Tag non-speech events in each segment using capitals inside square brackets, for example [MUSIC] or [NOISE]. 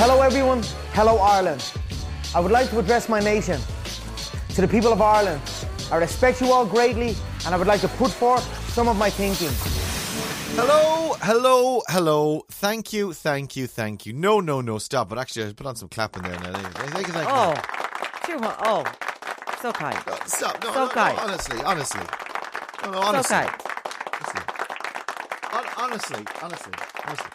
Hello, everyone. Hello, Ireland. I would like to address my nation. To the people of Ireland, I respect you all greatly, and I would like to put forth some of my thinking. Hello, hello, hello. Thank you, thank you, thank you. No, no, no, stop. But actually, I put on some clapping there now. Thank you, thank you. Oh, too much. Oh, so kind. No, stop. No, so no, no, kind. honestly, honestly. No, no, So kind. Hon- Honestly, honestly, honestly.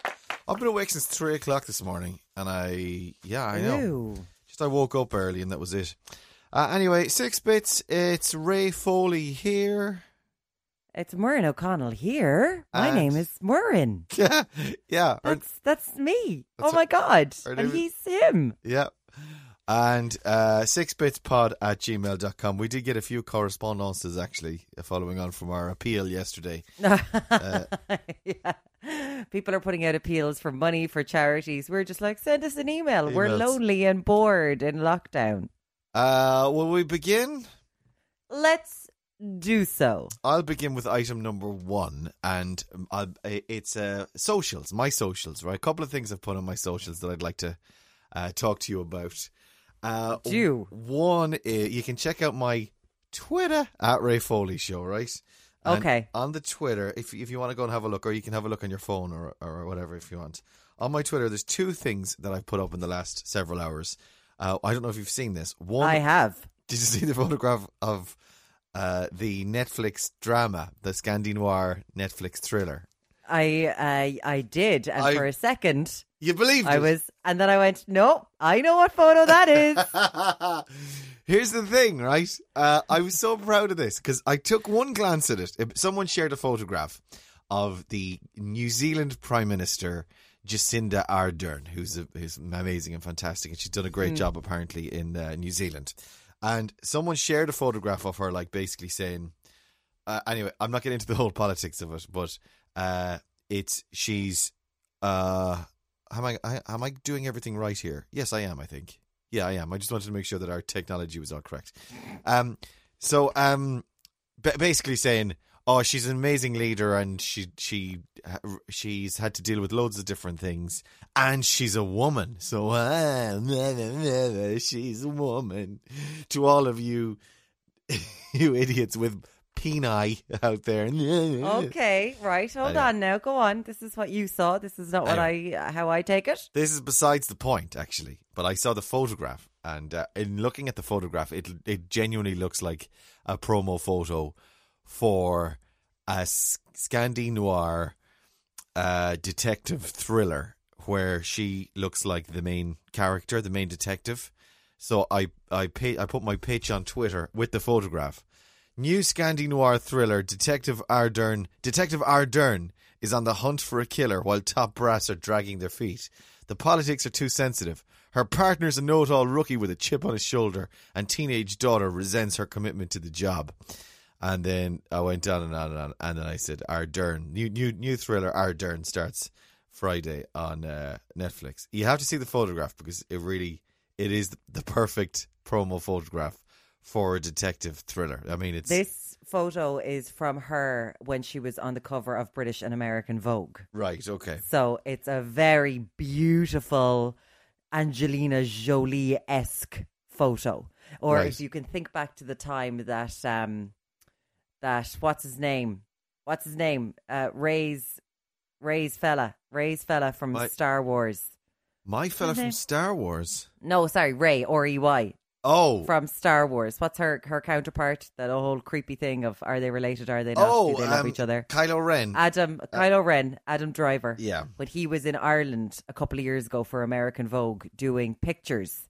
I've been awake since three o'clock this morning, and I, yeah, I know. Ew. Just I woke up early, and that was it. Uh, anyway, six bits. It's Ray Foley here. It's Muireann O'Connell here. My And- name is Murrin. [LAUGHS] Yeah, yeah, That's that's me. Oh my god. And he's him. yeah. And uh, sixbitspod at gmail.com. We did get a few correspondences actually following on from our appeal yesterday. [LAUGHS] Uh, yeah. People are putting out appeals for money for charities. We're just like, send us an email. We're lonely and bored in lockdown. Uh, will we begin? Let's do so. I'll begin with item number one, and um, I'll, it's uh, socials, my socials, right? A couple of things I've put on my socials that I'd like to uh, talk to you about. Uh, Do. One, uh, you can check out my Twitter at Ray Foley Show, right? And Okay. On the Twitter, if if you want to go and have a look, or you can have a look on your phone or or whatever if you want. On my Twitter, there's two things that I've put up in the last several hours. Uh, I don't know if you've seen this. One, I have. did you [LAUGHS] see the photograph of uh, the Netflix drama, the Scandi Noir Netflix thriller? I I I did, and I- for a second You believed I it? was, and then I went, no, I know what photo that is. [LAUGHS] Here's the thing, right? Uh, I was so proud of this because I took one glance at it. Someone shared a photograph of the New Zealand Prime Minister Jacinda Ardern, who's, a, who's amazing and fantastic, and she's done a great job apparently in uh, New Zealand. And someone shared a photograph of her, like basically saying, uh, anyway, I'm not getting into the whole politics of it, but uh, it's she's. Uh, am I, I am I doing everything right here? Yes, I am. I think. Yeah, I am. I just wanted to make sure that our technology was all correct. Um, so um, ba- basically saying, oh, she's an amazing leader, and she she she's had to deal with loads of different things, and she's a woman. So [LAUGHS] she's a woman. To all of you, [LAUGHS] you idiots with peni out there. [LAUGHS] okay, right. Hold on now. Go on. This is what you saw. This is not what I how I take it. This is besides the point, actually. But I saw the photograph, and uh, in looking at the photograph, it it genuinely looks like a promo photo for a Scandi noir uh, detective thriller, where she looks like the main character, the main detective. So I I pay, I put my pitch on Twitter with the photograph. New Scandi noir thriller Detective Ardern Detective Ardern is on the hunt for a killer while top brass are dragging their feet. The politics are too sensitive. Her partner's a know-it-all rookie with a chip on his shoulder, and teenage daughter resents her commitment to the job. And then I went on and on and on, and then I said, Ardern, new new new thriller Ardern starts Friday on uh, Netflix. You have to see the photograph because it really it is the perfect promo photograph for a detective thriller. I mean, it's This photo is from her when she was on the cover of British and American Vogue. right. Okay, So it's a very beautiful Angelina Jolie esque photo. Or Right. if you can think back to the time that um that what's his name? What's his name? Uh Ray's Ray's fella. Ray's fella from My- Star Wars. my fella from Star Wars. No, sorry, Ray or EY Oh, from Star Wars. What's her her counterpart? That whole creepy thing of are they related? Are they not? oh, Do they love um, each other? Kylo Ren. Adam Kylo Ren, Adam Driver. yeah, But he was in Ireland a couple of years ago for American Vogue doing pictures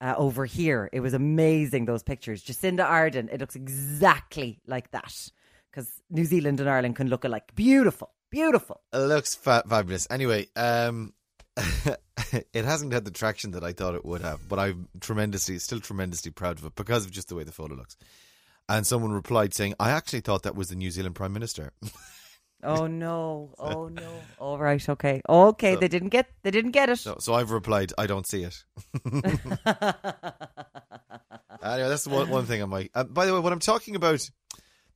uh, over here. It was amazing, those pictures. Jacinda Ardern, it looks exactly like that. Because New Zealand and Ireland can look alike. Beautiful, beautiful. it looks fa- fabulous. Anyway, um, [LAUGHS] it hasn't had the traction that I thought it would have, but I'm tremendously, still tremendously proud of it because of just the way the photo looks. And someone replied saying, "I actually thought that was the New Zealand Prime Minister." [LAUGHS] Oh no! Oh no! All right, okay, okay. So- they didn't get. They didn't get it. so, so I've replied, "I don't see it." [LAUGHS] Anyway, that's one, one thing on my. Uh, by the way, when I'm talking about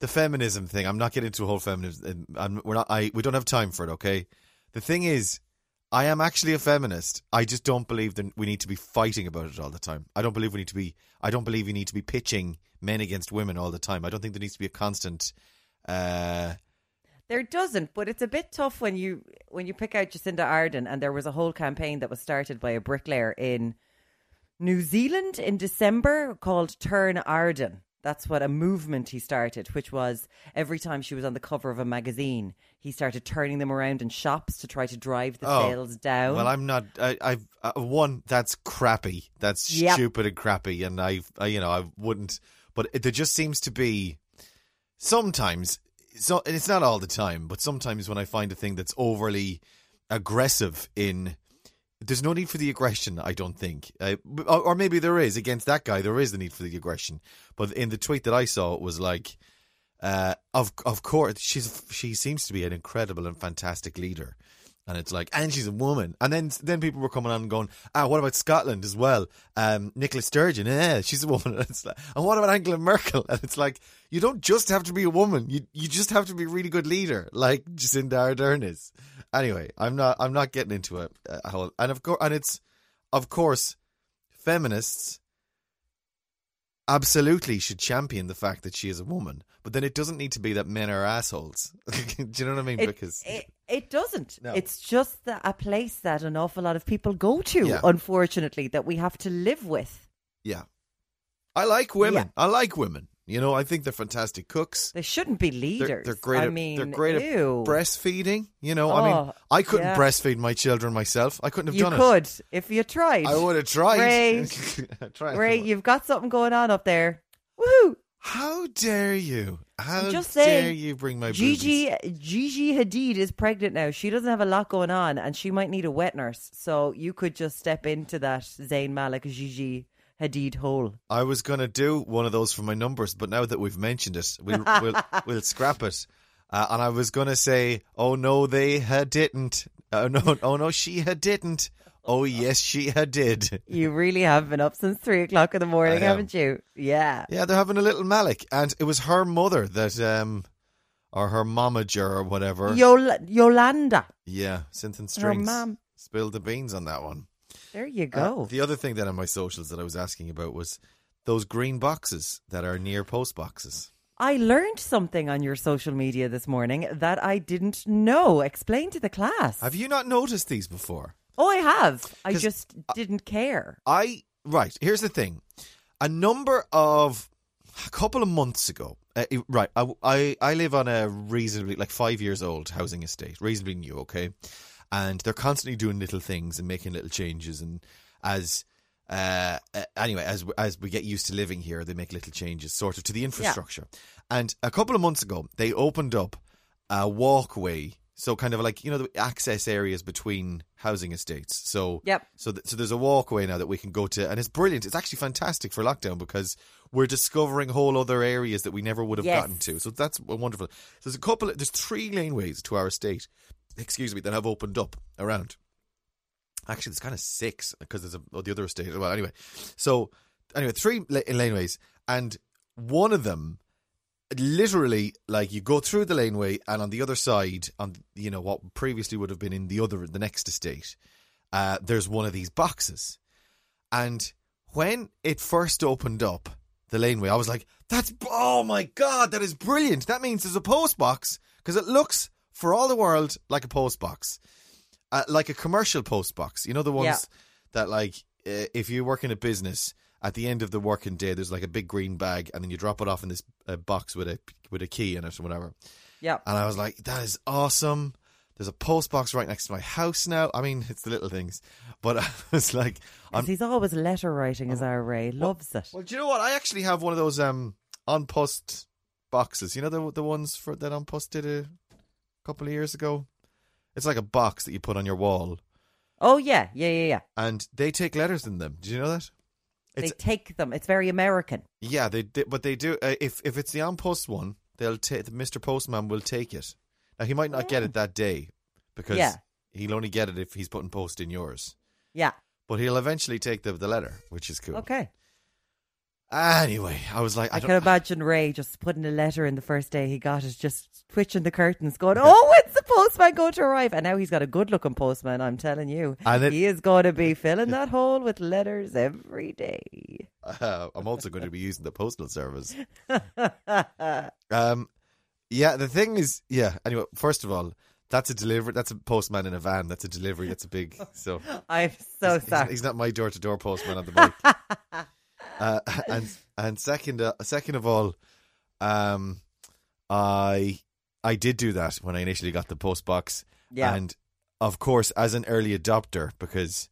the feminism thing, I'm not getting into a whole feminism. I'm, we're not. I we don't have time for it. Okay. The thing is, I am actually a feminist. I just don't believe that we need to be fighting about it all the time. I don't believe we need to be. I don't believe you need to be pitching men against women all the time. I don't think there needs to be a constant. Uh, There doesn't, but it's a bit tough when you when you pick out Jacinda Ardern, and there was a whole campaign that was started by a bricklayer in New Zealand in December called Turn Ardern. That's what a movement he started, which was every time she was on the cover of a magazine, he started turning them around in shops to try to drive the Oh, sales down. Well, I'm not. I, I've uh, one that's crappy. That's Yep. stupid and crappy, and I, I, you know, I wouldn't. But it, there just seems to be sometimes. So and it's not all the time, but sometimes when I find a thing that's overly aggressive in. There's no need for the aggression, I don't think. Uh, or, maybe there is against that guy. There is the need for the aggression, but in the tweet that I saw, it was like, uh, of of course, she's she seems to be an incredible and fantastic leader, and it's like, and she's a woman. And then then people were coming on and going, ah, what about Scotland as well? Um, Nicola Sturgeon, yeah, she's a woman. And, [LAUGHS] it's like, and what about Angela Merkel? [LAUGHS] And it's like, you don't just have to be a woman. You you just have to be a really good leader, like Jacinda Ardern is. Anyway, I'm not I'm not getting into it. Uh, a and of course, and it's of course, feminists absolutely should champion the fact that she is a woman, but then it doesn't need to be that men are assholes. [LAUGHS] Do you know what I mean? It, because it, it doesn't. No. It's just that a place that an awful lot of people go to, Yeah. unfortunately, that we have to live with. yeah, I like women. Yeah. I like women. You know, I think they're fantastic cooks. They shouldn't be They're, leaders. they're great. I at, mean, they're great ew. at breastfeeding. You know, I mean, Oh, I couldn't yeah. breastfeed my children myself. I couldn't have You done could it. You could if you tried. I would have tried. [LAUGHS] I tried. Great, you've got something going on up there. Woohoo! How dare you? How just dare saying, you bring my Gigi boobies? Gigi Hadid is pregnant now. She doesn't have a lot going on, and she might need a wet nurse. So you could just step into that Zayn Malik Gigi Hadid hole. I was going to do one of those for my numbers, but now that we've mentioned it, we'll we'll, [LAUGHS] we'll scrap it. Uh, and I was going to say, "Oh no, they had didn't. Oh no, oh no, she had didn't. Oh yes, she had did." You really have been up since three o'clock in the morning, haven't you? Yeah. Yeah, they're having a little Malik, and it was her mother that, um, or her momager or whatever. Yol- Yolanda. Yeah, synth and Her strings. mum. Spilled the beans on that one. There you Uh, go. the other thing that on my socials that I was asking about was those green boxes that are near post boxes. I learned something on your social media this morning that I didn't know. Explain to the class. Have you not noticed these before? Oh, I have. I just didn't care. I right. Here's the thing. A number of a couple of months ago, uh, right? I, I I live on a reasonably like five years old housing estate, reasonably new. Okay, and they're constantly doing little things and making little changes. And as uh, anyway, as as we get used to living here, they make little changes, sort of, to the infrastructure. And a couple of months ago, they opened up a walkway. So kind of like you know the access areas between housing estates. So Yep. so, th- so there's a walkway now that we can go to, and it's brilliant. It's actually fantastic for lockdown because we're discovering whole other areas that we never would have Yes. gotten to. So that's wonderful. So there's a couple. There's three laneways to our estate. Excuse me, that have opened up around. Actually, there's kind of six because there's a, oh, the other estate. Well, anyway, so anyway, three la- laneways, and one of them literally like you go through the laneway and on the other side on you know what previously would have been in the other the next estate uh there's one of these boxes and when it first opened up the laneway i was like that's oh my god that is brilliant that means there's a post box because it looks for all the world like a post box uh, like a commercial post box you know the ones Yeah. that like uh, if you work in a business at the end of the working day there's like a big green bag and then you drop it off in this uh, box with a with a key in it or whatever Yep. and I was like, that is awesome. There's a post box right next to my house now. I mean, it's the little things. But [LAUGHS] I was like, he's always letter writing, as our Ray loves it. well, do you know what? I actually have one of those um An Post boxes. You know the the ones for that An Post did a couple of years ago? It's like a box that you put on your wall Oh yeah, yeah, yeah, yeah. and they take letters in them. Did you know that? They take them. It's very American. yeah, they, they but they do uh, if if it's the An Post one, they'll take Mr. Postman will take it. Now he might not get it that day because Yeah. he'll only get it if he's putting post in yours. Yeah. But he'll eventually take the the letter, which is cool. Okay. Anyway, I was like, I, I, can imagine Ray just putting a letter in the first day he got it, just twitching the curtains, going, "Oh, it's a postman going to arrive? And now he's got a good looking postman, I'm telling you. And it- he is going to be filling that hole with letters every day. Uh, [LAUGHS] I'm also going to be using the postal service. [LAUGHS] Um, yeah, the thing is, yeah. Anyway, first of all, that's a delivery. That's a postman in a van. That's a delivery. That's a big. So [LAUGHS] I'm so he's, sorry. he's not my door to door postman on the bike. Uh, [LAUGHS] and and second, uh, second of all, um, I I did do that when I initially got the post box. Yeah. And of course, as an early adopter, because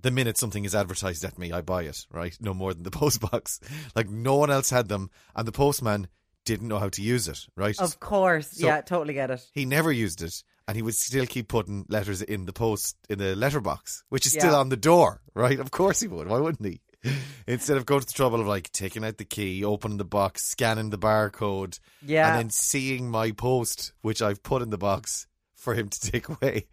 the minute something is advertised at me, I buy it, right? No more than the [LAUGHS] post box. Like no one else had them, and the postman didn't know how to use it, right? Of course. So- yeah, totally get it. he never used it, and he would still keep putting letters in the post in the letterbox, which is still on the door, right? Of course he would. Why wouldn't he? [LAUGHS] Instead of going to the trouble of like taking out the key, opening the box, scanning the barcode, Yeah. and then seeing my post, which I've put in the box for him to take away.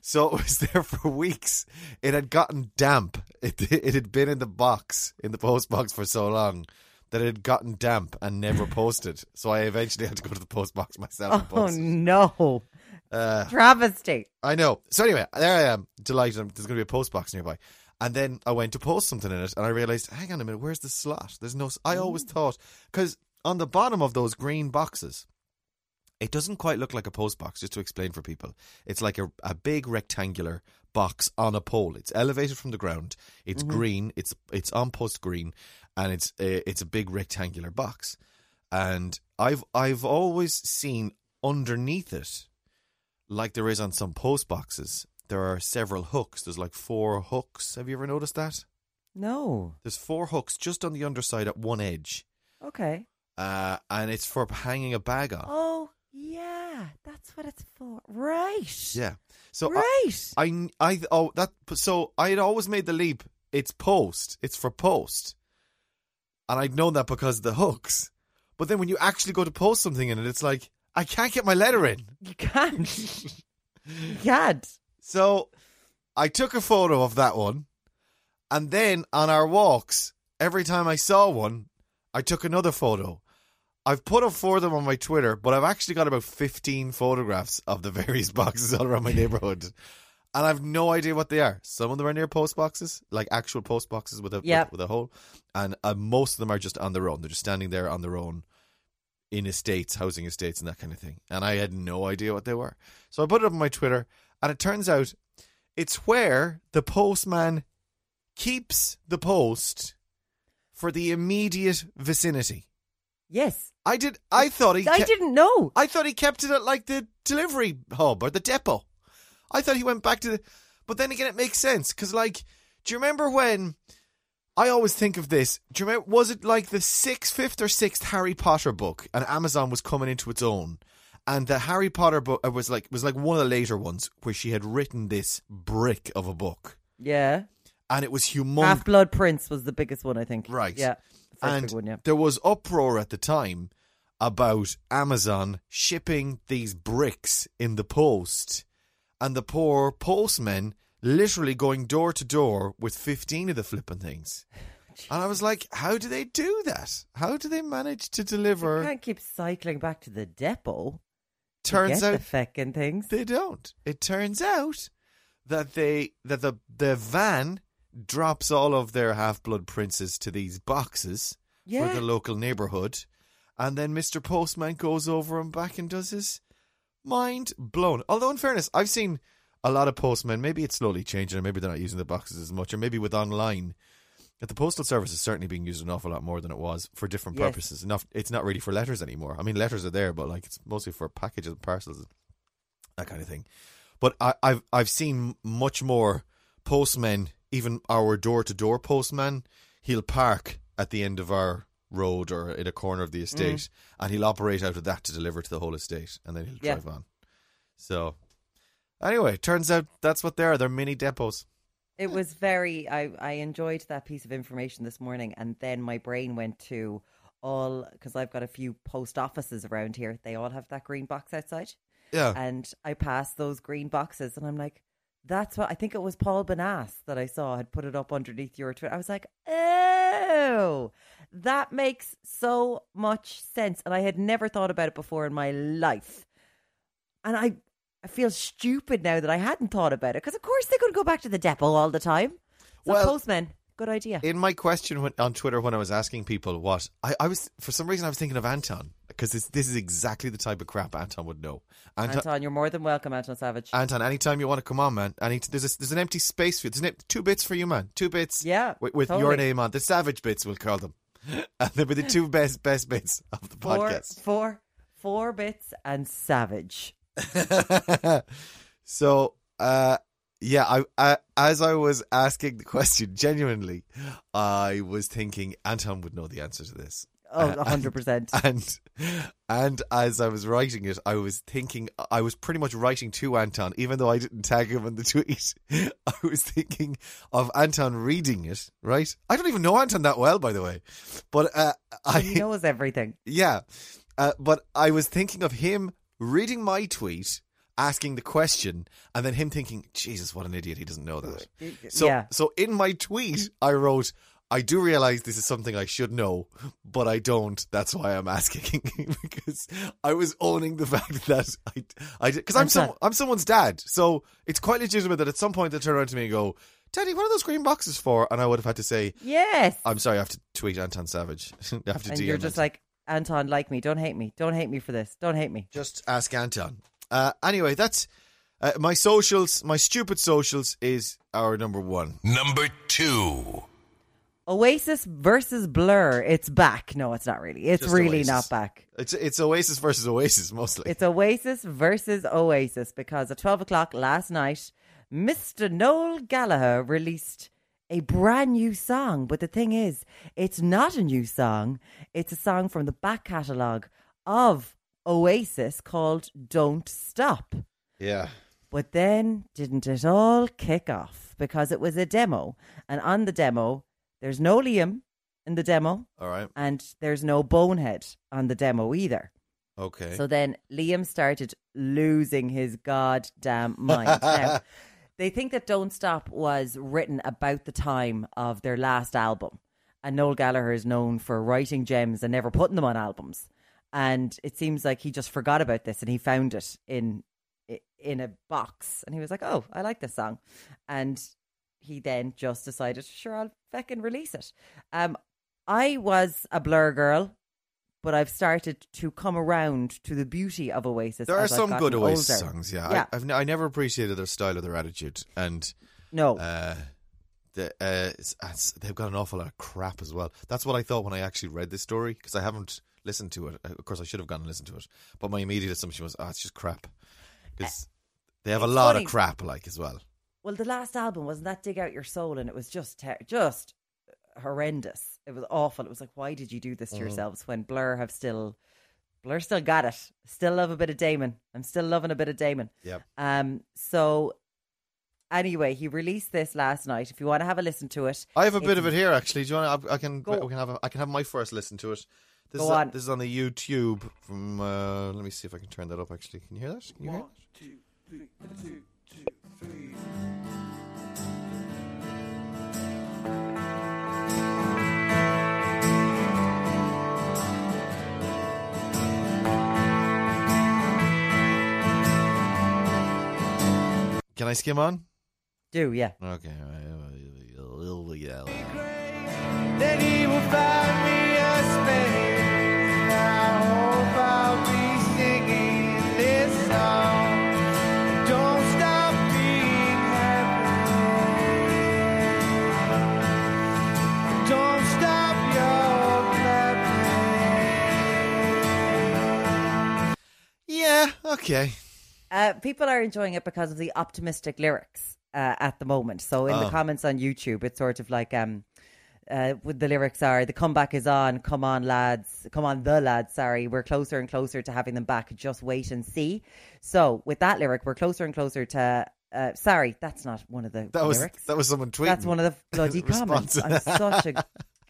So it was there for weeks. It had gotten damp. It it had been in the box in the post box for so long. That it had gotten damp and never [LAUGHS] posted, so I eventually had to go to the post box myself. and Oh no. Uh, Travesty. I know. So anyway, there I am, delighted. There's going to be a post box nearby. And then I went to post something in it, and I realized, hang on a minute, where's the slot? There's no. I always mm. thought because on the bottom of those green boxes, it doesn't quite look like a post box. Just to explain for people, it's like a, a big rectangular box on a pole. It's elevated from the ground. It's mm-hmm. green. It's it's An Post green, and it's a, it's a big rectangular box. And I've I've always seen underneath it like there is on some post boxes, there are several hooks. There's like four hooks. Have you ever noticed that? No. There's four hooks just on the underside at one edge, Okay. uh, and it's for hanging a bag on. Oh, yeah. That's what it's for. Right. Yeah. So I, right. I, I, oh, that. So I had always made the leap. It's post. It's for post, and I'd known that because of the hooks. But then when you actually go to post something in it, it's like I can't get my letter in. you can't. [LAUGHS] you can't. So I took a photo of that one, and then on our walks, every time I saw one, I took another photo. I've put up four of them on my Twitter, but I've actually got about 15 photographs of the [LAUGHS] various boxes all around my neighborhood. And I've no idea what they are. Some of them are near post boxes, like actual post boxes with a Yep. with, with a hole, and uh, most of them are just on their own. They're just standing there on their own in estates, housing estates, and that kind of thing. And I had no idea what they were. So I put it up on my Twitter, and it turns out it's where the postman keeps the post for the immediate vicinity. Yes. I did. I thought he. I kept- didn't know. I thought he kept it at like the delivery hub or the depot. I thought he went back to the. But then again, it makes sense because, like, do you remember when? I always think of this. Do you remember? Was it like the sixth, fifth, or sixth Harry Potter book, and Amazon was coming into its own, and the Harry Potter book uh, was like was like one of the later ones where she had written this brick of a book, Yeah. and it was humongous. Half Blood Prince was the biggest one, I think. Right. Yeah. And one, yeah. there was uproar at the time about Amazon shipping these bricks in the post, and the poor postmen literally going door to door with 15 of the flipping things. And I was [SIGHS] like, how do they do that? How do they manage to You deliver? can't keep cycling back to the depot. Turns out the feckin' things. they don't. It turns out that they that the the van drops all of their half blood princes to these boxes Yeah. for the local neighborhood, and then Mister Postman goes over and back and does his mind blown. Although, in fairness, I've seen a lot of postmen. Maybe it's slowly changing, or maybe they're not using the boxes as much, or maybe with online. That the postal service is certainly being used an awful lot more than it was for different Yes. purposes. Enough, it's not really for letters anymore. I mean, letters are there, but like it's mostly for packages, and parcels, that kind of thing. But I, I've I've seen much more postmen, even our door to door postman. He'll park at the end of our road or in a corner of the mm. estate, and he'll operate out of that to deliver to the whole estate, and then he'll Yeah. drive on. So, anyway, turns out that's what they are. They're mini depots. It was very. I I enjoyed that piece of information this morning, and then my brain went to all because I've got a few post offices around here. They all have that green box outside, Yeah, and I passed those green boxes, and I'm like, "That's what I think." It was Paul Benass that I saw had put it up underneath your Twitter. I was like, "Oh, that makes so much sense," and I had never thought about it before in my life. And I I feel stupid now that I hadn't thought about it because, of course, they could go back to the depot all the time. So Well- postmen, good idea. In my question when, on Twitter when I was asking people what I, I was for some reason I was thinking of Anton because this this is exactly the type of crap Anton would know. Anton, Anton, you're more than welcome, Anton Savage. Anton, anytime you want to come on, man, any, there's a, there's an empty space for you. There's an, two bits for you, man. Two bits. Yeah, with, with your name on the savage bits, we'll call them, [LAUGHS] and they'll be the two best best bits of the four, podcast. four, four bits and Savage. [LAUGHS] so, uh, yeah, I, I as I was asking the question, genuinely, I was thinking Anton would know the answer to this. Oh, Uh, 100%. And and as I was writing it, I was thinking I was pretty much writing to Anton, even though I didn't tag him in the [LAUGHS] tweet. I was thinking of Anton reading it. Right? I don't even know Anton that well, by the way, but uh, I he knows everything. yeah, uh, but I was thinking of him reading my tweet, asking the question, and then him thinking, "Jesus, what an idiot! He doesn't know that." So, Yeah. so in my tweet, I wrote, "I do realize this is something I should know, but I don't. That's why I'm asking [LAUGHS] because I was owning the [LAUGHS] fact that I, I, because I'm some, I'm someone's dad, so it's quite legitimate that at some point they turn around to me and go." Daddy, what are those green boxes for? And I would have had to say, Yes. I'm sorry, I have to tweet Anton Savage. [LAUGHS] I have to and DM you're just Anton. like, Anton, like me. Don't hate me. Don't hate me for this. Don't hate me. Just ask Anton. Uh, anyway, that's uh, my socials. My stupid socials is our number one. Number two. Oasis versus Blur. It's back. No, it's not really. It's Just really Oasis. not back. It's it's Oasis versus Oasis mostly. It's Oasis versus Oasis because at 12 o'clock last night, Mr. Noel Gallagher released a brand new song. But the thing is, it's not a new song, it's a song from the back catalogue of Oasis called Don't Stop. yeah. But then didn't it all kick off because it was a demo. And on the demo, there's no Liam in the demo All right. and there's no Bonehead on the demo either. Okay. So then Liam started losing his goddamn mind. [LAUGHS] now, they think that Don't Stop was written about the time of their last album. And Noel Gallagher is known for writing gems and never putting them on albums. And it seems like he just forgot about this and he found it in in a box and he was like, "Oh, I like this song." And he then just decided, "Sure, I'll feckin' release it." Um I was a Blur girl but I've started to come around to the beauty of Oasis. there are some good Oasis older. songs. Yeah. Yeah. I, I've n- I never appreciated their style or their attitude, and No, uh, the, uh, it's, it's, they've got an awful lot of crap as well. That's what I thought when I actually read this story because I haven't listened to it. Of course, I should have gone and listened to it, but my immediate assumption was, "Oh, it's just crap," because they have a lot funny. of crap, like as well. well, the last album wasn't that "Dig Out Your Soul," and it was just ter- just horrendous. It was awful. It was like, why did you do this to Mm-hmm. yourselves when Blur have still, Blur still got it. Still love a bit of Damon. I'm still loving a bit of Damon. Yep. Um. So, anyway, he released this last night. If you want to have a listen to it, I have a bit of it here actually. Do you want? I, I can. Go. We can have. A, I can have my first listen to it. This Go is on. this is on the YouTube from. Uh, let me see if I can turn that up. Actually, can you hear that? Can you hear that? Can I skim on? do yeah. Okay. Little yeah. Then he will find me a space. I hope I'll be singing this song. Don't stop being happy. Don't stop your clapping. Yeah. Okay. Uh, people are enjoying it because of the optimistic lyrics uh, at the moment. So in the Oh. comments on YouTube, it's sort of like um, uh, with the lyrics are the comeback is on. Come on, lads. Come on, the lads. Sorry, we're closer and closer to having them back. Just wait and see. So with that lyric, we're closer and closer to. Uh, sorry, that's not one of the That was lyrics. that was someone tweeting. That's one of the [LAUGHS] bloody comments. I'm such a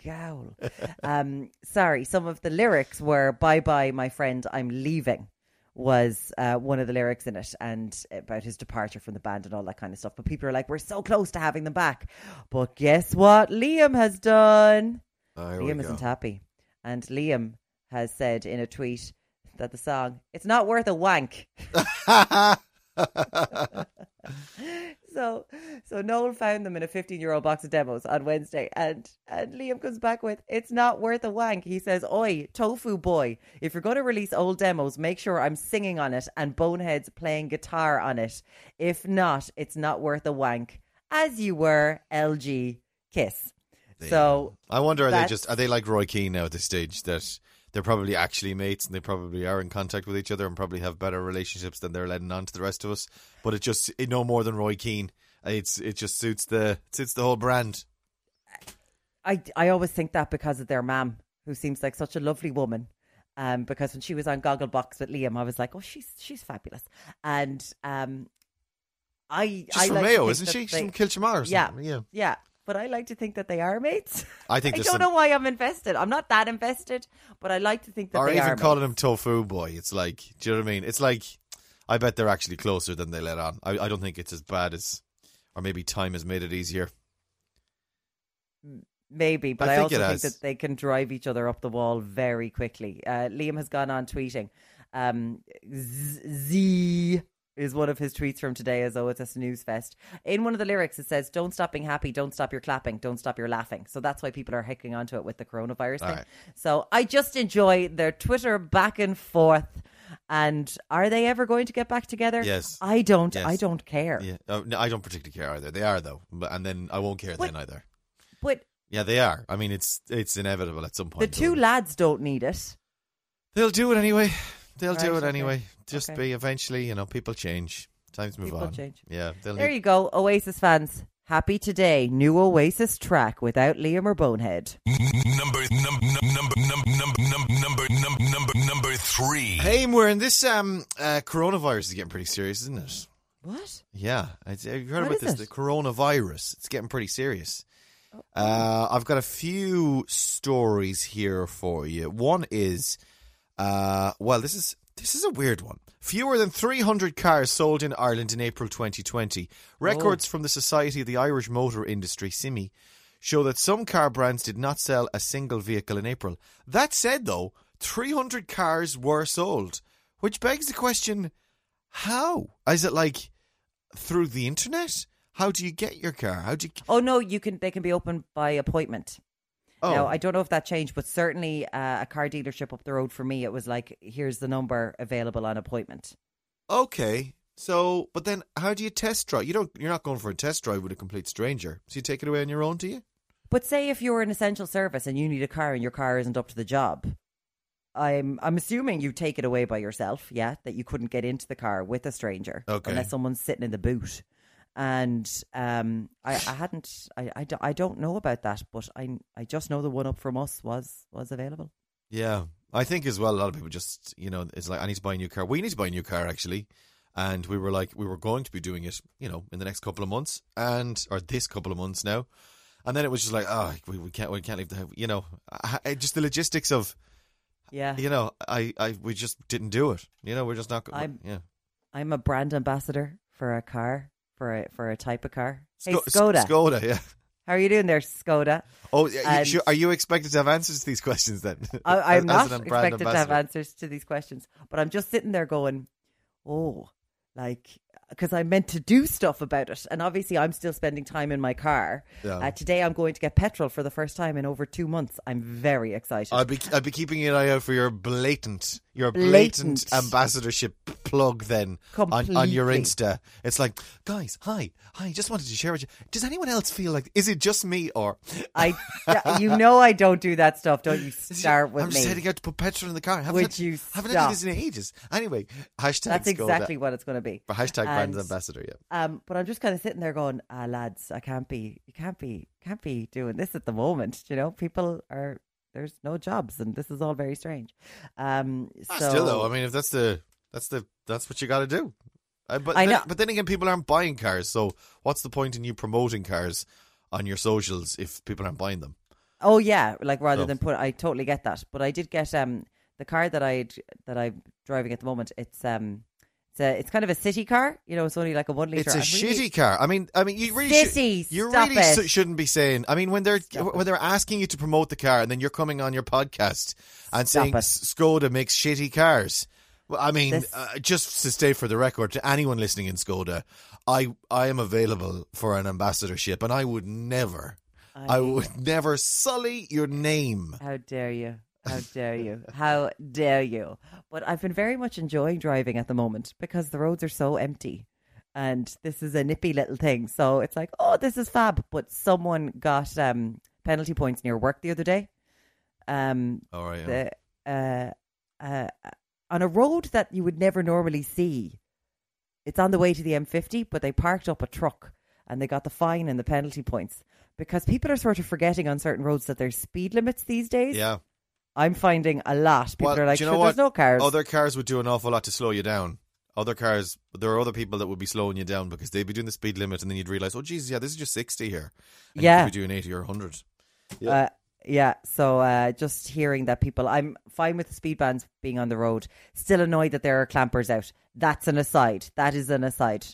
gowl. [LAUGHS] Um, sorry, some of the lyrics were "Bye bye, my friend, I'm leaving." Was uh, one of the lyrics in it, and about his departure from the band and all that kind of stuff. But people are like, "We're so close to having them back." But guess what? Liam has done. Oh, Liam isn't happy, and Liam has said in a tweet that the song "It's not worth a wank." [LAUGHS] [LAUGHS] [LAUGHS] [LAUGHS] so so Noel found them in a 15 year old box of demos on Wednesday and and Liam comes back with it's not worth a wank. He says, Oi, tofu boy, if you're gonna release old demos, make sure I'm singing on it and Bonehead's playing guitar on it. If not, it's not worth a wank. As you were, LG Kiss. So I wonder are they just are they like Roy Keane now at this stage that they're probably actually mates and they probably are in contact with each other and probably have better relationships than they're letting on to the rest of us. But it just it no more than Roy Keane. It's it just suits the suits the whole brand. I, I always think that because of their mum, who seems like such a lovely woman. Um, because when she was on Gogglebox with Liam, I was like, oh, she's she's fabulous. And um, I She's I from like Mayo, isn't she? She's from Kilchamar or Yeah. Yeah. Yeah, but I like to think that they are mates. I think [LAUGHS] I don't some, know why I'm invested. I'm not that invested, but I like to think that they are. or they even are calling mates. him tofu boy. It's like, do you know what I mean? It's like, I bet they're actually closer than they let on. I, I don't think it's as bad as, or maybe time has made it easier. Maybe, but I I, think also think that they can drive each other up the wall very quickly. Uh, Liam has gone on tweeting. Um, Z- Z is one of his tweets from today, as though it's a snooze fest. In one of the lyrics, it says, "Don't stop being happy, don't stop your clapping, don't stop your laughing." So that's why people are hicking onto it with the coronavirus All thing. right. So I just enjoy their Twitter back and forth. And are they ever going to get back together? Yes. I don't. Yes. I don't care. Yeah. Oh, no, I don't particularly care either. They are though, but and then I won't care What? then either. But Yeah, they are. I mean, it's it's inevitable at some point. the two lads don't need it. They'll do it anyway. They'll do Right, it okay. anyway. Just Okay. be eventually, you know, people change. Times move People on. change. Yeah, There need- you go, Oasis fans. Happy today. New Oasis track without Liam or Bonehead. Number number number number number number number number number number three. Hey, we're in this um uh, coronavirus is getting pretty serious, isn't it? What? Yeah, it's, have you heard What about this? it? The coronavirus. It's getting pretty serious. Oh. Uh, I've got a few stories here for you. One is, uh, well, this is this is a weird one. Fewer than 300 cars sold in Ireland in April 2020. Records from the Society of the Irish Motor Industry (SIMI) show that some car brands did not sell a single vehicle in April. That said, though, 300 cars were sold, which begs the question: How is it like through the internet? How do you get your car? How do you? Oh no, you can. They can be opened by appointment. Oh, Now I don't know if that changed, but certainly uh, a car dealership up the road for me, it was like, here's the number available on appointment. Okay. So, but then how do you test drive? You don't. You're not going for a test drive with a complete stranger. So you take it away on your own, do you? But say if you're an essential service and you need a car and your car isn't up to the job, I'm I'm assuming you take it away by yourself. Yeah, that you couldn't get into the car with a stranger Okay. unless someone's sitting in the boot. And um, I, I hadn't, I, I, don't, I don't know about that, but I, I just know the one up from us was was available. Yeah, I think as well. A lot of people just, you know, it's like I need to buy a new car. We need to buy a new car actually, and we were like, we were going to be doing it, you know, in the next couple of months, and or this couple of months now, and then it was just like, oh, we, we can't, we can't leave the, house. you know, I, I- just the logistics of, Yeah, you know, I, I, we just didn't do it. You know, we're just not. I'm- yeah. I'm a brand ambassador for a car, for a for a type of car. Hey, Sko- Skoda, Skoda, yeah. how are you doing there, Skoda? Oh, yeah, you sure- are you expected to have answers to these questions then? I, [LAUGHS] I'm as not expected to have answers to these questions, but I'm just sitting there going, oh, like, because I'm meant to do stuff about it. And obviously, I'm still spending time in my car. Yeah. Uh, today, I'm going to get petrol for the first time in over two months. I'm very excited. I'll be I'd be keeping an eye out for your blatant your blatant, Blatant. ambassadorship plug then on, on your Insta. It's like, guys, hi, hi, just wanted to share with you. Does anyone else feel like is it just me or I, you know, I don't do that stuff. Don't you [LAUGHS] start with I'm me? just heading out to put petrol in the car. Haven't Would had, you haven't stop? had this in ages. Anyway, hashtag That's exactly what it's going to be. But hashtag brand ambassador, yeah. Um, but I'm just kind of sitting there going, ah, lads, I can't be, you can't be, can't be doing this at the moment. You know, people are, there's no jobs, and this is all very strange. Um, so Still though, I mean, if that's the that's the that's what you got to do. Uh, but I then, know. but then again, people aren't buying cars. So what's the point in you promoting cars on your socials if people aren't buying them? oh yeah, like rather So- than put, I totally get that. But I did get um the car that I that I'm driving at the moment. It's um. It's, a, it's kind of a city car, you know. It's only like a one liter. It's a really- shitty car. I mean, I mean, you really Sissy, should, you really it. shouldn't be saying. I mean, when they're Stop when they're asking you to promote the car and then you're coming on your podcast and saying it. Skoda makes shitty cars. Well, I mean, This- uh, just to stay for the record to anyone listening in Skoda, I I am available for an ambassadorship, and I would never, I, would never sully your name. How dare you? How dare you? How dare you? But I've been very much enjoying driving at the moment because the roads are so empty. And this is a nippy little thing. So it's like, oh, this is fab. But someone got um, penalty points near work the other day. Um, All right, the, uh, uh, on a road that you would never normally see. It's on the way to the M50, but they parked up a truck and they got the fine and the penalty points because people are sort of forgetting on certain roads that there's speed limits these days. yeah. I'm finding a lot. People Well, are like, you know sure, what? there's no cars. Other cars would do an awful lot to slow you down. Other cars, there are other people that would be slowing you down because they'd be doing the speed limit, and then you'd realize, oh, Jesus, yeah, this is just sixty here. And Yeah. you could be doing eighty or hundred. Uh, yeah. So uh, just hearing that people, I'm fine with the speed bands being on the road. Still annoyed that there are clampers out. That's an aside. That is an aside.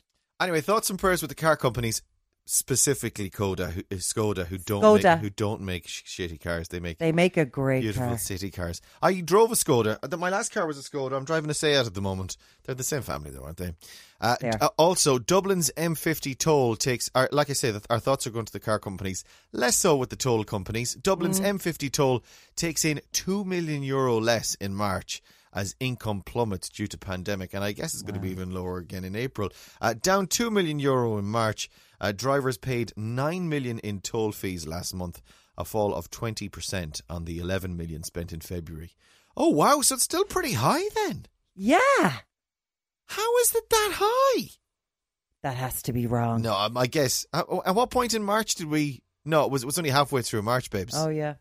Anyway, thoughts and prayers with the car companies, specifically Koda, who, uh, Skoda, who don't Skoda. make who don't make sh- shitty cars. They make They make a great beautiful car. city cars. I drove a Skoda. Uh, My last car was a Skoda. I'm driving a Seat at the moment. They're the same family, though, aren't they? Uh, uh, also, Dublin's M50 toll takes. Our, like I say, that our thoughts are going to the car companies. Less so with the toll companies. Dublin's Mm. M50 toll takes in two million euro less in March. As income plummets due to pandemic, and I guess it's going to be even lower again in April. Uh, down two million euro in March. Uh, drivers paid nine million in toll fees last month, a fall of twenty percent on the eleven million spent in February. Oh wow! So it's still pretty high then. Yeah. How is it that high? That has to be wrong. No, um, I guess. At, at what point in March did we? No, it was, it was only halfway through March, babes. Oh, yeah.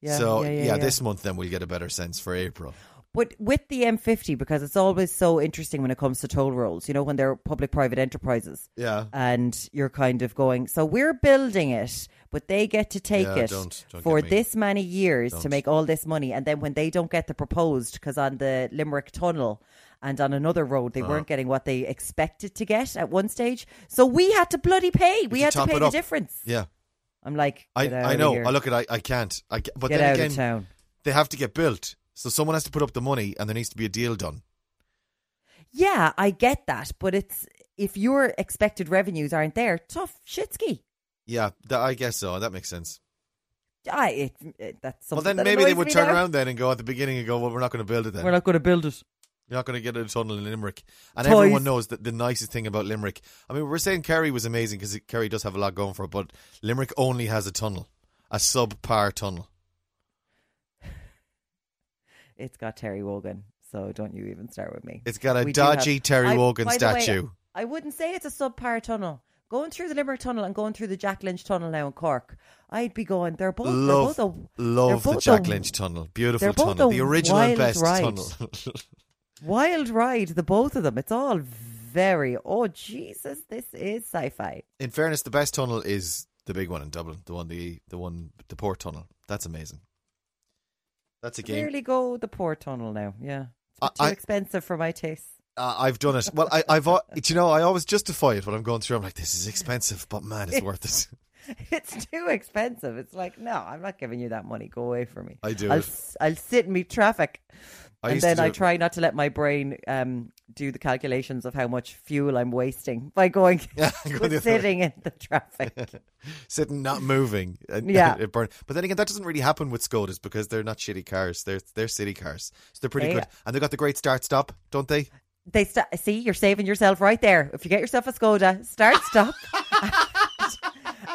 Yeah. so yeah, yeah, yeah. this month then we'll get a better sense for April. But with the M50, because it's always so interesting when it comes to toll roads, you know, when they're public private enterprises. Yeah. And you're kind of going, so we're building it, but they get to take Yeah, it don't- don't for this many years to Don't. make all this money. And then when they don't get the proposed, because on the Limerick Tunnel and on another road, Uh-huh. they weren't getting what they expected to get at one stage. So we had to bloody pay. We to had to pay the up. difference. Yeah. I'm like, I, I know. I look at I, I can't. I but get then out again, of town. they have to get built. So someone has to put up the money, and there needs to be a deal done. Yeah, I get that, but it's if your expected revenues aren't there, tough shitski. Yeah, that, I guess so. That makes sense. I it, it, eh, that's Well, then that maybe they would turn now. around then and go at the beginning and go, "Well, we're not going to build it then. We're not going to build it. You're not going to get a tunnel in Limerick." And Toys. everyone knows that the nicest thing about Limerick. I mean, we're saying Kerry was amazing because Kerry does have a lot going for it, but Limerick only has a tunnel, a subpar tunnel. It's got Terry Wogan, so don't you even start with me. It's got a We do dodgy have- Terry I- Wogan by the way, statue. I wouldn't say it's a subpar tunnel. Going through the Limerick Tunnel and going through the Jack Lynch Tunnel now in Cork, I'd be going. They're both. love, they're both a, love they're the both Jack a Lynch tunnel. Beautiful they're both tunnel, a the original wild best ride. tunnel. [LAUGHS] wild ride. The both of them. It's all very. Oh Jesus, this is sci-fi. in fairness, the best tunnel is the big one in Dublin, the one the the one the port tunnel. That's amazing. That's a game. Rarely go the port tunnel now. Yeah, it's a bit I- too I- expensive for my taste. Uh, I've done it. Well, I, I've al- you know I always justify it when I'm going through. I'm like, this is expensive, but man, it's [LAUGHS] worth it. [LAUGHS] It's too expensive. It's like, no, I'm not giving you that money. Go away from me. I do I'll, I'll sit and meet traffic. I and then I it. try not to let my brain um, do the calculations of how much fuel I'm wasting [LAUGHS] by going [LAUGHS] Yeah, [LAUGHS] go the other way. sitting in the traffic. Sitting, not moving. Uh, and Yeah. But then again, that doesn't really happen with Skodas because they're not shitty cars. They're they're city cars, so they're pretty They- good. And they got the great start stop, don't they? They st- see you're saving yourself right there. If you get yourself a Skoda, start stop.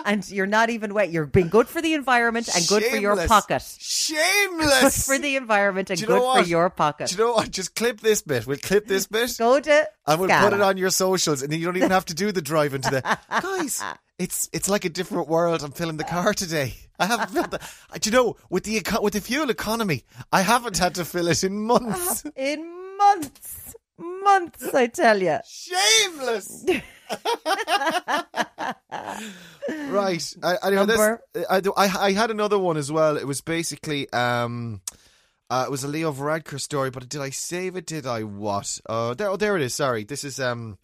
And you're not even wet. You're being good for the environment and good for your pocket. Shameless. Good Shameless. for the environment and good for your pocket. Do you know what? Just clip this bit. We'll clip this bit. Skoda. And we'll put it on your socials, and then you don't even have to do the drive into the [LAUGHS] guys. It's it's like a different world. I'm filling the car today. I haven't filled the. Do you know with the with the fuel economy, I haven't had to fill it in months. [LAUGHS] in months, months. I tell you. Shameless. [LAUGHS] right. I, anyway, this, Number? I, do- I I had another one as well. It was basically um. Uh, it was a Leo Varadkar story, but did I save it? Did I what? Uh, there, oh, there it is. Sorry, this is um,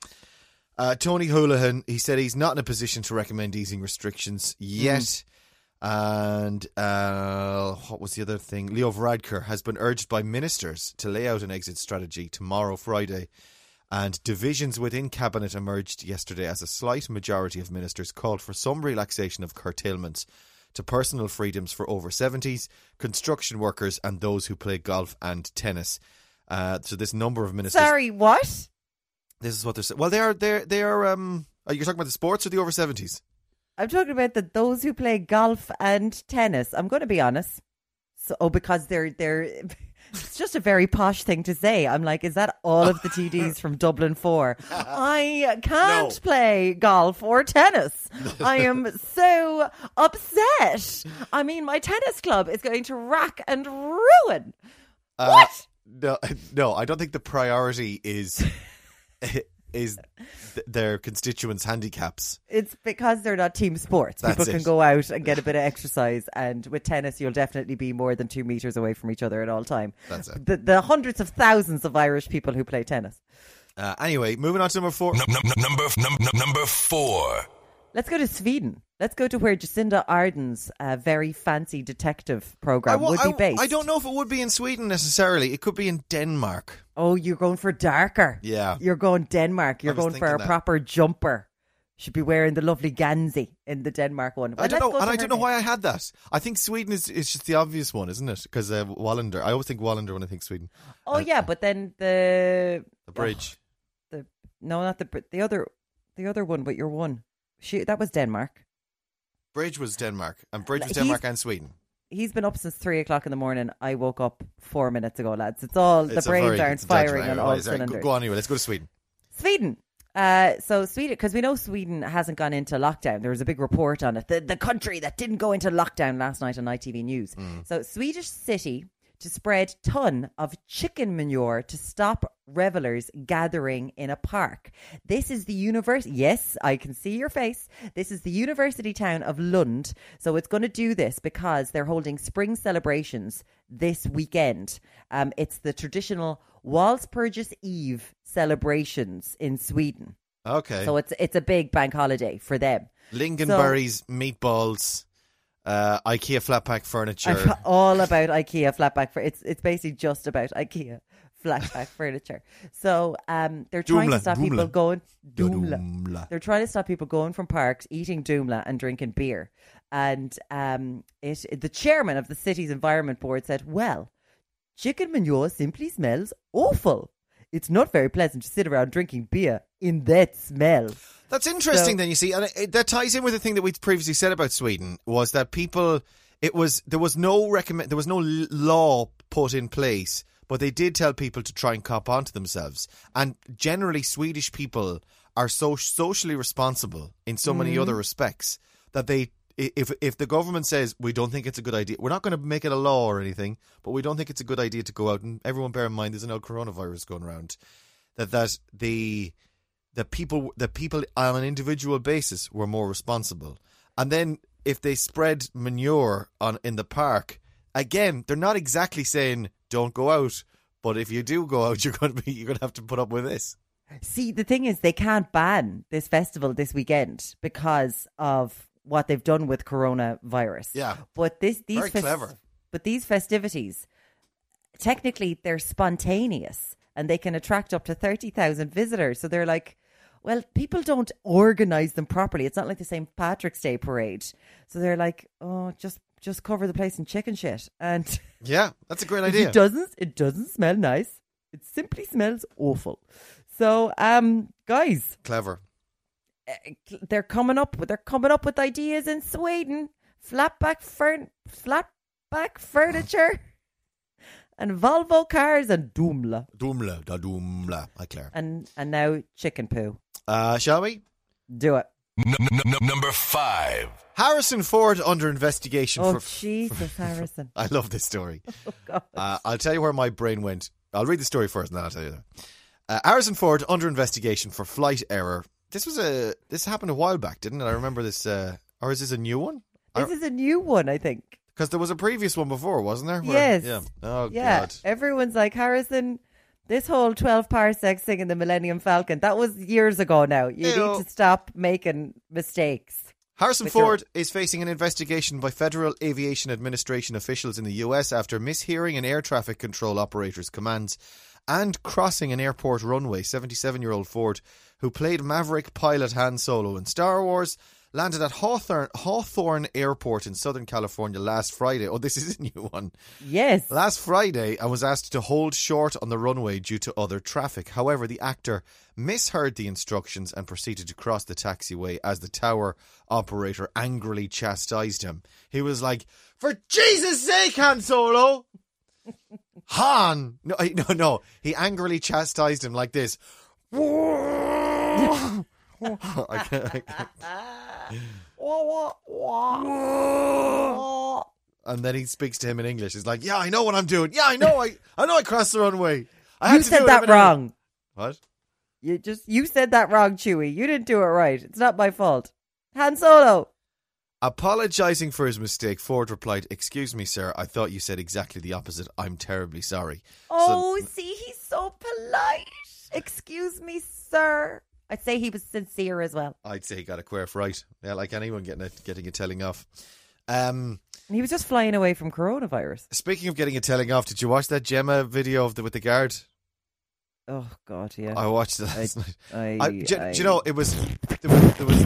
uh, Tony Holohan. He said he's not in a position to recommend easing restrictions yet. And uh, what was the other thing? Leo Varadkar has been urged by ministers to lay out an exit strategy tomorrow, Friday. And divisions within cabinet emerged yesterday as a slight majority of ministers called for some relaxation of curtailments to personal freedoms for over 70s, construction workers, and those who play golf and tennis. Uh, so this number of ministers. Sorry, what? This is what they're saying. Well, they are. They they are. Um, are you talking about the sports or the over 70s? I'm talking about the those who play golf and tennis. I'm going to be honest. So, oh, because they're they're. [LAUGHS] It's just a very posh thing to say. I'm like, is that all of the TDs from Dublin Four? [LAUGHS] I can't No. play golf or tennis. [LAUGHS] I am so upset. I mean, my tennis club is going to rack and ruin. Uh, what? No, no, I don't think the priority is is th- their constituents' handicaps. It's because they're not team sports. That's People can it. go out and get a bit of exercise, and with tennis, you'll definitely be more than two meters away from each other at all time. That's it. The, the hundreds of thousands of Irish people who play tennis. Uh, anyway, moving on to number four. Num- num- number num- number four. Let's go to Sweden. Let's go to where Jacinda Ardern's uh, very fancy detective program wa- would be based. I don't know if it would be in Sweden necessarily. It could be in Denmark. Oh, you're going for darker. Yeah. You're going Denmark. You're going for a that. proper jumper. Should be wearing the lovely Gansey in the Denmark one. I don't know, and I don't know why I had that. I think Sweden is, is just the obvious one, isn't it? Because uh, Wallander. I always think Wallander when I think Sweden. Oh yeah, but then the The bridge. the no, not the the other the other one, but your one. She that was Denmark. Bridge was Denmark, and Bridge was He's- Denmark and Sweden. He's been up since three o'clock in the morning. I woke up four minutes ago, lads. It's all It's the brains very- aren't it's a judgment. firing on all sorry, go- cylinders. Go on anyway. Let's go to Sweden. Sweden. Uh, so Sweden, because we know Sweden hasn't gone into lockdown. There was a big report on it. The, the country that didn't go into lockdown last night on ITV News. So Swedish city to spread ton of chicken manure to stop revelers gathering in a park. This is the university. Yes, I can see your face. This is the university town of Lund. So it's going to do this because they're holding spring celebrations this weekend. Um, it's the traditional Walpurgis Eve celebrations in Sweden. Okay. So it's it's a big bank holiday for them. Lingonberries, meatballs, uh, IKEA flat pack furniture. I'm [LAUGHS] all about IKEA flatback for it's it's basically just about IKEA flatback [LAUGHS] furniture. So um they're trying Doomla, to stop people going Doomla. Doomla. They're trying to stop people going from parks, eating doomla and drinking beer. And um it the chairman of the city's environment board said, "Well, chicken manure simply smells awful. It's not very pleasant to sit around drinking beer in that smell." That's interesting. So- then you see, and it, that ties in with the thing that we previously said about Sweden was that people. It was there was no recommend there was no law put in place, but they did tell people to try and cop onto themselves. And generally, Swedish people are so socially responsible in so many mm. other respects that they. If if the government says we don't think it's a good idea, we're not going to make it a law or anything, but we don't think it's a good idea to go out and everyone bear in mind there's an old coronavirus going around. That that the the people the people on an individual basis were more responsible. And then if they spread manure on in the park, again, they're not exactly saying don't go out, but if you do go out, [LAUGHS] you're going to be you're going to have to put up with this. See, the thing is, they can't ban this festival this weekend because of what they've done with coronavirus. Yeah. but this these Very clever. But these festivities, technically, they're spontaneous and they can attract up to thirty thousand visitors. So they're like, well, people don't organize them properly. It's not like the St. Patrick's Day parade. So they're like, oh, just just cover the place in chicken shit and. [LAUGHS] Yeah, that's a great idea. It doesn't. It doesn't smell nice. It simply smells awful. So, um, guys, Clever. They're coming up. with They're coming up with ideas in Sweden. Flatback furn, flatback furniture, [LAUGHS] and Volvo cars and Doomla, Doomla, da doomla. Hi, Claire. and and now chicken poo. Uh, shall we? Do it. N- n- n- number five. Harrison Ford under investigation Oh for. [LAUGHS] Jesus, Harrison. [LAUGHS] I love this story. Oh God. Uh, I'll tell you where my brain went. I'll read the story first, and then I'll tell you that. Uh, Harrison Ford under investigation for flight error. This was a this happened a while back, didn't it? I remember this, uh, or is this a new one? This is a new one, I think. Because there was a previous one before, wasn't there? Where- Yes. Yeah. Oh Yeah, God. everyone's like Harrison. This whole twelve parsecs thing in the Millennium Falcon that was years ago. Now you Ew. need to stop making mistakes. Harrison With your- Ford is facing an investigation by Federal Aviation Administration officials in the US after mishearing an air traffic control operator's commands and crossing an airport runway. 77 year old Ford, who played Maverick pilot Han Solo in Star Wars, landed at Hawthorne, Hawthorne Airport in Southern California last Friday. Oh, this is a new one. Yes. Last Friday, I was asked to hold short on the runway due to other traffic. However, the actor misheard the instructions and proceeded to cross the taxiway as the tower operator angrily chastised him. He was like, For Jesus' sake, Han Solo! [LAUGHS] Han! No, no, no. He angrily chastised him like this. I can't- I can't. and then he speaks to him in English. He's like, "Yeah, I know what I'm doing. Yeah, I know. I I know. I crossed the runway. I had you to said do that wrong. What? You just you said that wrong, Chewie. You didn't do it right. It's not my fault. Han Solo. Apologizing for his mistake, Ford replied, "Excuse me, sir. I thought you said exactly the opposite. I'm terribly sorry." Oh, see, he's so polite. Excuse me, sir. I'd say he was sincere as well. I'd say he got a quirk right. Yeah, like anyone getting a, getting a telling off. Um, And he was just flying away from coronavirus. speaking of getting a telling off, did you watch that Gemma video of the, with the guard? Oh God, yeah. I watched it I, last night. I, I, do, I- do you know it was [LAUGHS] [LAUGHS] there was, there was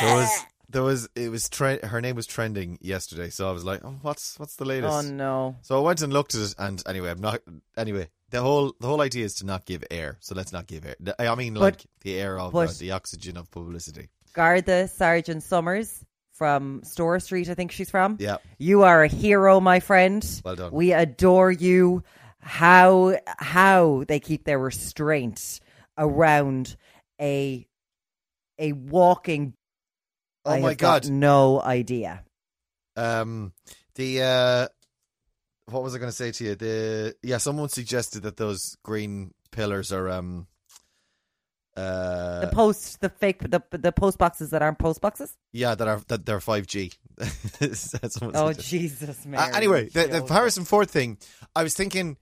there was there was it was tre- her name was trending yesterday, so I was like, oh, what's what's the latest? Oh no. So I went and looked at it, and anyway, I'm not. Anyway, the whole the whole idea is to not give air. So let's not give air. I mean, like the air of uh, the oxygen of publicity. Garda Sergeant Summers from Store Street, I think she's from. Yeah, You are a hero, my friend. Well done. We adore you. How how they keep their restraint around a a walking. Oh I my God. no idea. Um, the uh, what was I going to say to you? The yeah, someone suggested that those green pillars are um. Uh, The post, the fake, the the post boxes that aren't post boxes. yeah, that are that they're five G. [LAUGHS] Oh. Jesus, Uh, Mary. anyway, the, the. Harrison Ford thing, I was thinking,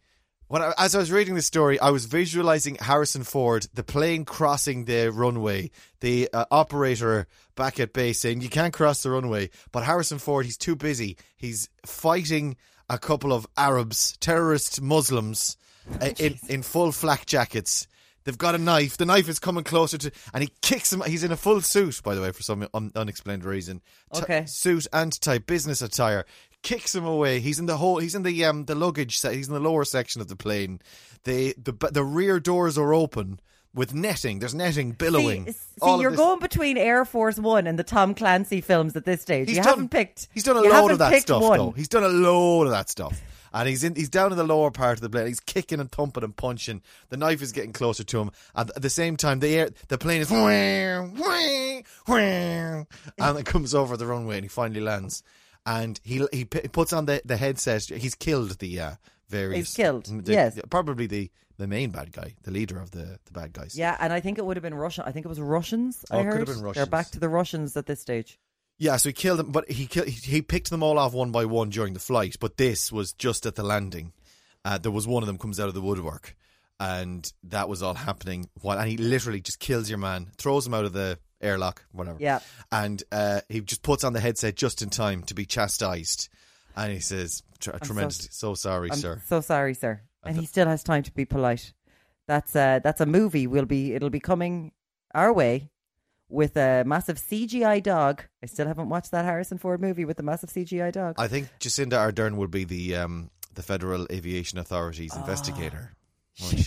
when I, as I was reading the story, I was visualizing Harrison Ford, the plane crossing the runway, the uh, operator back at base saying, You can't cross the runway. But Harrison Ford, he's too busy. He's fighting a couple of Arabs, terrorist Muslims, uh, in, in full flak jackets. They've got a knife. The knife is coming closer to, and he kicks him. He's in a full suit, by the way, for some un, unexplained reason. T- Okay. suit and tie, business attire. Kicks him away. He's in the whole. He's in the um the luggage. Se- he's in the lower section of the plane. The the the rear doors are open with netting. There's netting billowing. See, see you're going between Air Force One and the Tom Clancy films at this stage. He's you done- haven't picked. He's done a load of that stuff one. though. He's done a load of that stuff. And he's in he's down in the lower part of the plane. He's kicking and thumping and punching. The knife is getting closer to him. And at the same time the air the plane is [LAUGHS] and it comes over the runway and he finally lands. And he he p- puts on the, the headset. He's killed the uh, various. He's killed, the- yes. probably the, the main bad guy, the leader of the, the bad guys. Yeah, and I think it would have been Russian. I think it was Russians. Oh, I it could heard have been they're back to the Russians at this stage. Yeah, so he killed them, but he killed, he he picked them all off one by one during the flight. But this was just at the landing. Uh, there was one of them comes out of the woodwork, and that was all happening. While and he literally just kills your man, throws him out of the airlock, whatever. Yeah. and uh, he just puts on the headset just in time to be chastised, and he says, "Tr- "Tremendous, so, sorry, I'm sir." so sorry, sir. And he still has time to be polite. That's uh that's a movie. Will be it'll be coming our way with a massive CGI dog. I still haven't watched that Harrison Ford movie with the massive CGI dog. I think Jacinda Ardern would be the um, the Federal Aviation Authority's Ah. investigator. she?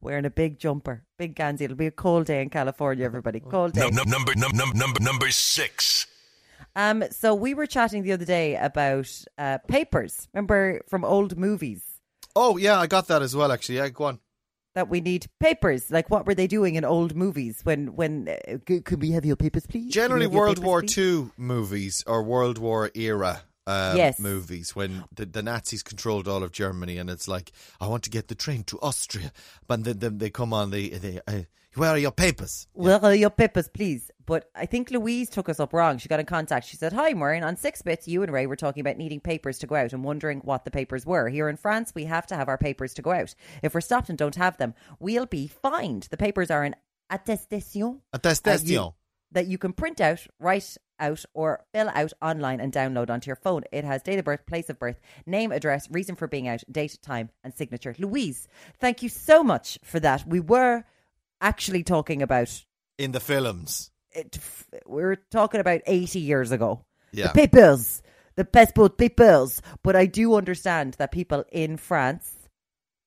Wearing a big jumper, big Gansey. It'll be a cold day in California, everybody. Cold day. Num- num- number num- num- number number six. Um, so we were chatting the other day about uh, papers. Remember from old movies Oh yeah, I got that as well. Actually, yeah, go on. that we need papers. Like what were they doing in old movies? When when uh, could we have your papers, please? Generally, World papers, War please? Two movies or World War era um, Yes. movies when the, the Nazis controlled all of Germany, and it's like, I want to get the train to Austria, but then, then they come on, they, they uh, where are your papers? Where are your papers, please? But I think Louise took us up wrong. She got in contact. She said, Hi, Muireann. On Six Bits, you and Ray were talking about needing papers to go out and wondering what the papers were. Here in France, we have to have our papers to go out. If we're stopped and don't have them, we'll be fined. The papers are an attestation Attestation. That you can print out, write out, or fill out online and download onto your phone. It has date of birth, place of birth, name, address, reason for being out, date, time, and signature. Louise, thank you so much for that. We were actually talking about In the films. it. We were talking about eighty years ago. Yeah. The papers, the passport papers. But I do understand that people in France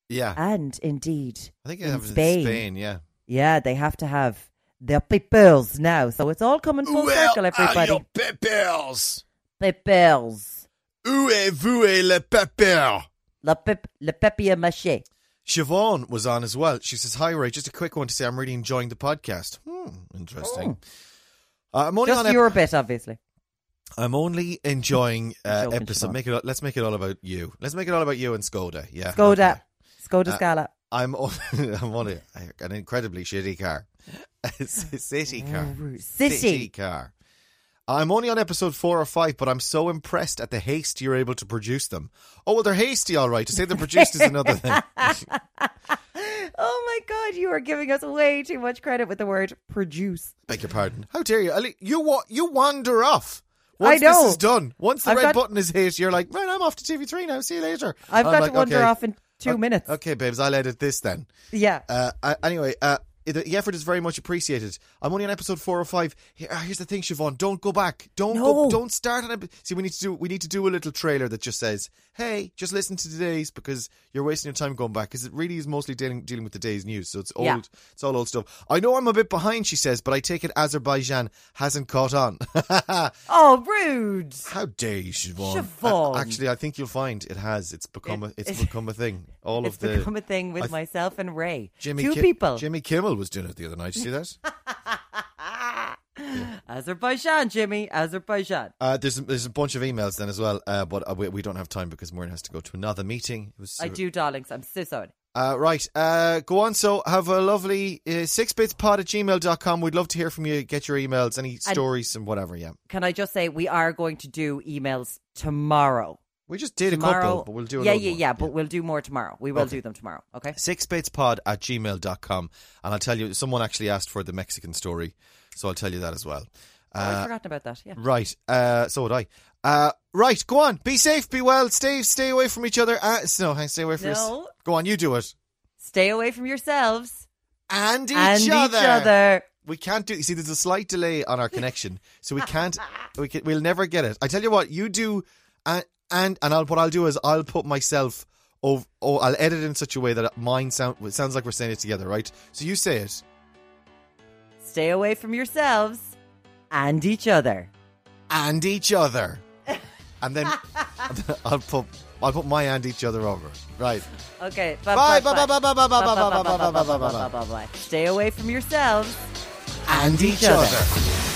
Yeah. and indeed I think in Spain, in Spain, yeah. yeah, they have to have their papers now. So it's all coming full circle, everybody. papers? Papers. Où est-vous et le papier? Le, pep, le papier mâché. Siobhan was on as well. She says, Hi, Ray. Just a quick one to say I'm really enjoying the podcast. Hmm, interesting. Uh, I'm only Oh. Just on ep- your bit, obviously. I'm only enjoying [LAUGHS] uh, Joking, episode. Siobhan. Make it. Let's make it all about you. Let's make it all about you and Skoda. Yeah. Skoda. okay. Skoda Uh, Scala. I'm on, [LAUGHS] I'm on a, an incredibly shitty car. [LAUGHS] City car. City. car. I'm only on episode four or five, but I'm so impressed at the haste you're able to produce them. Oh, well, they're hasty, all right. To say they're produced is another thing. [LAUGHS] [LAUGHS] Oh my God, you are giving us way too much credit with the word produce. Beg your pardon. How dare you? Ali, You wa- you wander off. Once I know. this is done, once the I've red got- button is hit, you're like, right, I'm off to TV3 now. See you later. I've I'm got like, to wander okay. off in two minutes. Okay, babes, I'll edit this then. Yeah. Uh, uh, anyway, uh, the, the effort is very much appreciated. I'm only on episode four or five. Here, uh, here's the thing, Siobhan. Don't go back. Don't go. Don't start on it. See, we need to do. We need to do a little trailer that just says, "Hey, just listen to today's because you're wasting your time going back." Because it really is mostly dealing dealing with the day's news. So it's old. Yeah. It's all old stuff. I know I'm a bit behind, she says, but I take it Azerbaijan hasn't caught on. [LAUGHS] Oh, rude. How dare you, Siobhan? Siobhan. Uh, actually, I think you'll find it has. It's become a. It's It- become a thing. All [LAUGHS] It's of the become a thing with th- myself and Ray. Jimmy Two Ki- people. Jimmy Kimmel was doing it the other night. You see that? [LAUGHS] Azerbaijan, Jimmy. Azerbaijan. Uh, there's there's a bunch of emails then as well, uh, but uh, we, we don't have time because Muireann has to go to another meeting. It was, I do, darlings. I'm so sorry. Uh, right, uh, go on. So have a lovely uh, sixbitspod at gmail.com. We'd love to hear from you. Get your emails, any stories and whatever. Yeah, Can I just say we are going to do emails tomorrow? we just did tomorrow. a couple, but we'll do yeah, yeah, more. yeah. But we'll do more tomorrow. We will Okay. do them tomorrow. Okay. sixbitspod at gmail.com. And I'll tell you, someone actually asked for the Mexican story, so I'll tell you that as well. Oh, I'd Uh, forgotten about that. Yeah. Right. Uh, so would I. Uh, right. Go on. Be safe. Be well. Stay. Stay away from each other. Uh, no, hang. Stay away from. No. Us. Go on. You do it. Stay away from yourselves And each and other. each other. We can't do. You see, there's a slight delay on our connection, [LAUGHS] so we can't. we can, we'll never get it. I tell you what. You do. And and and I'll, what I'll do is I'll put myself. Over, oh, I'll edit it in such a way that mine sound it sounds like we're saying it together, right? So you say it, Stay away from yourselves and each other. and each other, and then I'll put I'll put my and each other over, right? Okay. Bye, bye, bye, bye, bye, bye, bye, bye, bye, bye, bye, bye, bye, bye. Stay away from yourselves and each other.